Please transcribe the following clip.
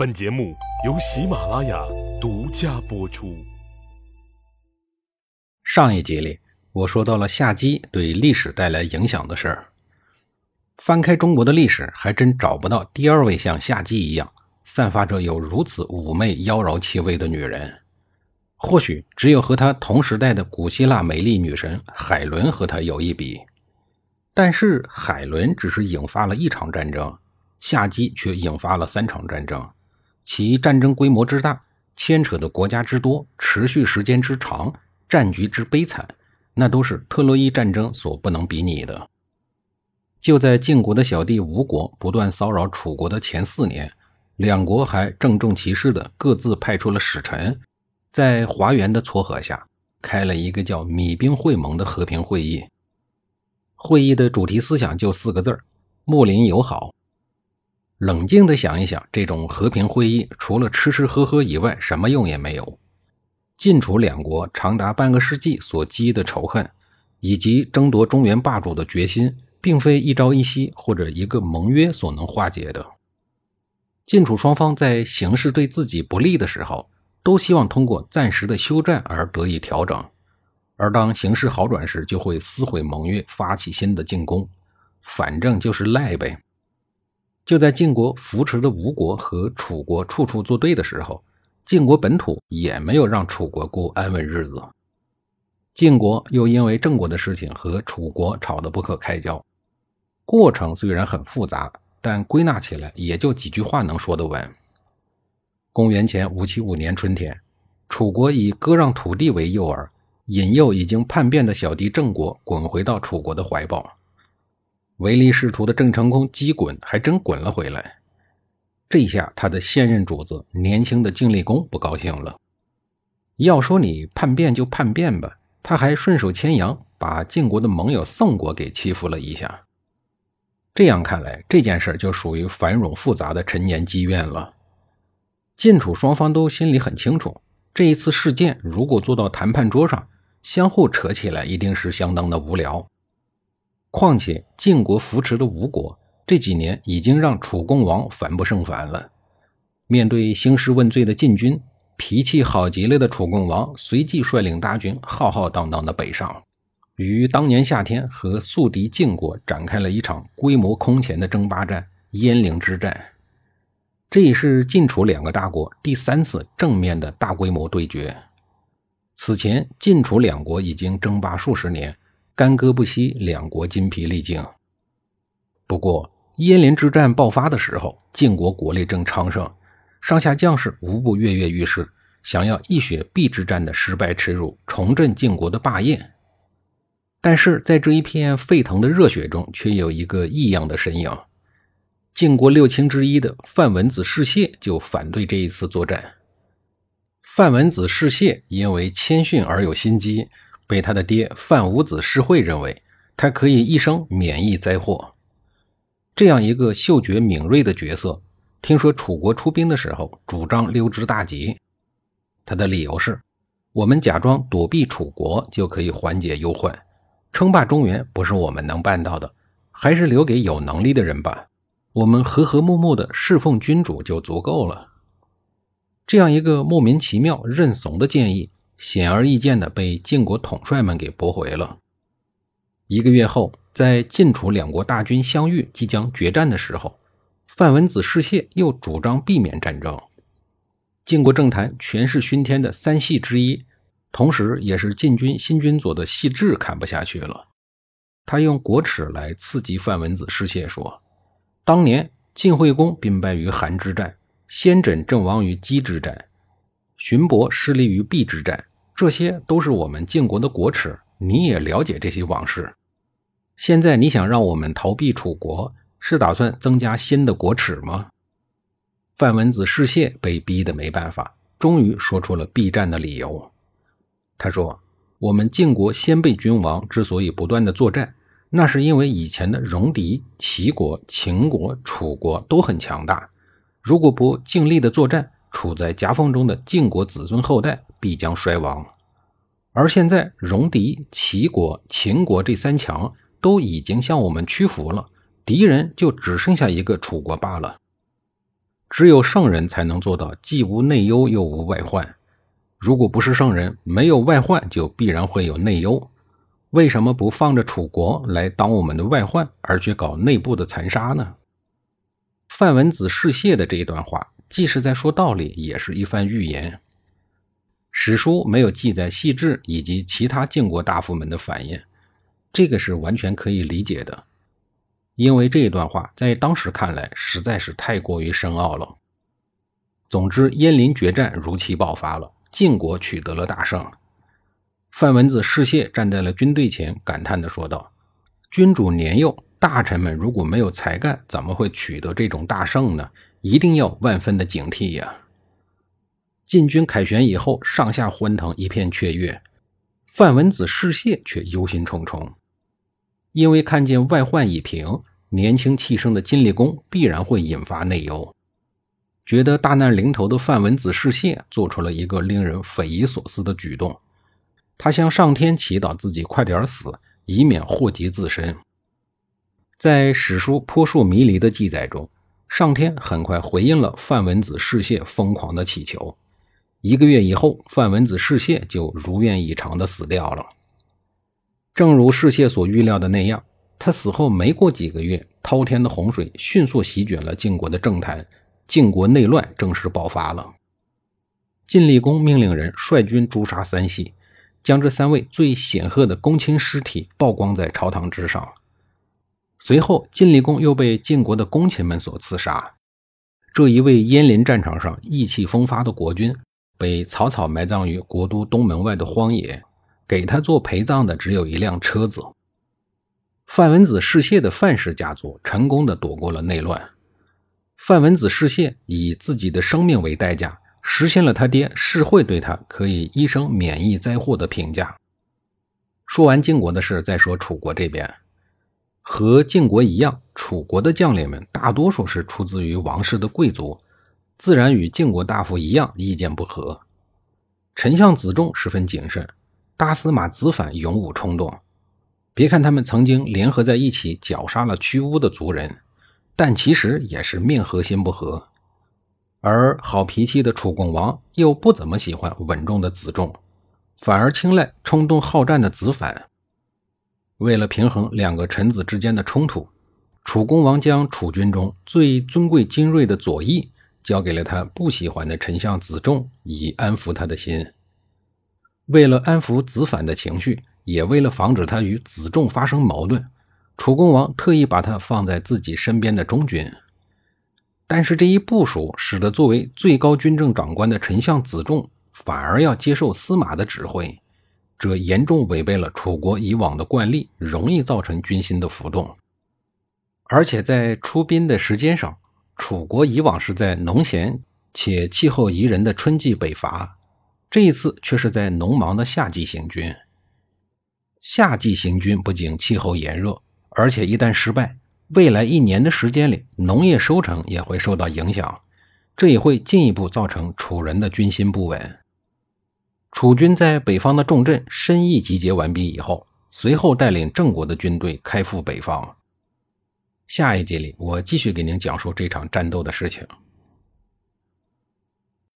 本节目由喜马拉雅独家播出。上一集里，我说到了夏姬对历史带来影响的事儿。翻开中国的历史，还真找不到第二位像夏姬一样散发着有如此妩媚妖娆气味的女人。或许只有和她同时代的古希腊美丽女神海伦和她有一比。但是海伦只是引发了一场战争，夏姬却引发了三场战争。其战争规模之大，牵扯的国家之多，持续时间之长，战局之悲惨，那都是特洛伊战争所不能比拟的。就在晋国的小弟吴国不断骚扰楚国的前四年，两国还郑重其事的各自派出了使臣，在华元的撮合下，开了一个叫“米兵会盟”的和平会议。会议的主题思想就四个字儿：睦邻友好。冷静地想一想，这种和平会议除了吃吃喝喝以外，什么用也没有。晋楚两国长达半个世纪所积的仇恨，以及争夺中原霸主的决心，并非一朝一夕或者一个盟约所能化解的。晋楚双方在形势对自己不利的时候，都希望通过暂时的休战而得以调整；而当形势好转时，就会撕毁盟约，发起新的进攻。反正就是赖呗。就在晋国扶持的吴国和楚国处处作对的时候，晋国本土也没有让楚国过安稳日子。晋国又因为郑国的事情和楚国吵得不可开交。过程虽然很复杂，但归纳起来也就几句话能说得完。公元前五七五年春天，楚国以割让土地为诱饵，引诱已经叛变的小弟郑国滚回到楚国的怀抱。唯利是图的郑成功击滚，还真滚了回来。这下他的现任主子年轻的晋厉公不高兴了。要说你叛变就叛变吧，他还顺手牵羊把晋国的盟友宋国给欺负了一下。这样看来，这件事就属于繁冗复杂的陈年积怨了。晋楚双方都心里很清楚，这一次事件如果坐到谈判桌上，相互扯起来一定是相当的无聊。况且晋国扶持的吴国这几年已经让楚共王烦不胜烦了。面对兴师问罪的晋军，脾气好极了的楚共王随即率领大军浩浩荡荡的北上，于当年夏天和宿敌晋国展开了一场规模空前的争霸战——鄢陵之战。这也是晋楚两个大国第三次正面的大规模对决。此前晋楚两国已经争霸数十年。干戈不息，两国筋疲力尽。不过，鄢陵之战爆发的时候，晋国国力正昌盛，上下将士无不跃跃欲试，想要一雪璧之战的失败耻辱，重振晋国的霸业。但是在这一片沸腾的热血中，却有一个异样的身影。晋国六卿之一的范文子士燮就反对这一次作战。范文子士燮因为谦逊而有心机。被他的爹范武子世会认为，他可以一生免疫灾祸。这样一个嗅觉敏锐的角色，听说楚国出兵的时候，主张溜之大吉。他的理由是：我们假装躲避楚国，就可以缓解忧患。称霸中原不是我们能办到的，还是留给有能力的人吧。我们和和睦睦的侍奉君主就足够了。这样一个莫名其妙、认怂的建议。显而易见的被晋国统帅们给驳回了。一个月后，在晋楚两国大军相遇、即将决战的时候，范文子士燮又主张避免战争。晋国政坛权势熏天的三系之一，同时也是晋军新军佐的细致看不下去了。他用国耻来刺激范文子士燮说：“当年晋惠公兵败于韩之战，先轸阵亡于姬之战，荀伯失利于毕之战。”这些都是我们晋国的国耻，你也了解这些往事。现在你想让我们逃避楚国，是打算增加新的国耻吗？范文子士燮被逼得没办法，终于说出了避战的理由。他说：“我们晋国先辈君王之所以不断的作战，那是因为以前的戎狄、齐国、秦国、楚国都很强大，如果不尽力的作战。”处在夹缝中的晋国子孙后代必将衰亡，而现在戎狄、齐国、秦国这三强都已经向我们屈服了，敌人就只剩下一个楚国罢了。只有圣人才能做到既无内忧又无外患。如果不是圣人，没有外患，就必然会有内忧。为什么不放着楚国来当我们的外患，而去搞内部的残杀呢？范文子示谢的这一段话，既是在说道理，也是一番预言。史书没有记载细致以及其他晋国大夫们的反应，这个是完全可以理解的，因为这一段话在当时看来实在是太过于深奥了。总之，鄢陵决战如期爆发了。晋国取得了大胜，范文子示谢，站在了军队前，感叹地说道：“君主年幼，大臣们如果没有才干，怎么会取得这种大胜呢？一定要万分的警惕呀！”进军凯旋以后，上下欢腾，一片雀跃。范文子示谢，却忧心忡忡，因为看见外患已平，年轻气盛的金立公必然会引发内忧。觉得大难临头的范文子示谢，做出了一个令人匪夷所思的举动。他向上天祈祷自己快点死，以免祸及自身。在史书《扑朔迷离》的记载中，上天很快回应了范文子示谢疯狂的祈求。一个月以后，范文子示谢就如愿以偿的死掉了。正如世谢所预料的那样，他死后没过几个月，滔天的洪水迅速席卷了晋国的政坛。晋国内乱正式爆发了。晋厉公命令人率军诛杀三系，将这三位最显赫的公卿尸体曝光在朝堂之上。随后，晋厉公又被晋国的公卿们所刺杀。这一位鄢陵战场上意气风发的国君，被草草埋葬于国都东门外的荒野。给他做陪葬的只有一辆车子。范文子世谢的范氏家族成功的躲过了内乱。范文子示谢，以自己的生命为代价，实现了他爹世会对他可以一生免疫灾祸的评价。说完晋国的事，再说楚国这边。和晋国一样，楚国的将领们大多数是出自于王室的贵族，自然与晋国大夫一样意见不合。丞相子仲十分谨慎，大司马子反勇武冲动。别看他们曾经联合在一起绞杀了屈巫的族人。但其实也是命和心不和，而好脾气的楚共王又不怎么喜欢稳重的子仲，反而青睐冲动好战的子反。为了平衡两个臣子之间的冲突，楚公王将楚军中最尊贵精锐的左翼交给了他不喜欢的丞相子仲，以安抚他的心。为了安抚子反的情绪，也为了防止他与子仲发生矛盾。楚恭王特意把他放在自己身边的中军，但是这一部署使得作为最高军政长官的丞相子仲反而要接受司马的指挥，这严重违背了楚国以往的惯例，容易造成军心的浮动。而且在出兵的时间上，楚国以往是在农闲且气候宜人的春季北伐，这一次却是在农忙的夏季行军。夏季行军不仅气候炎热。而且一旦失败，未来一年的时间里，农业收成也会受到影响，这也会进一步造成楚人的军心不稳。楚军在北方的重镇申邑集结完毕以后，随后带领郑国的军队开赴北方。下一集里，我继续给您讲述这场战斗的事情。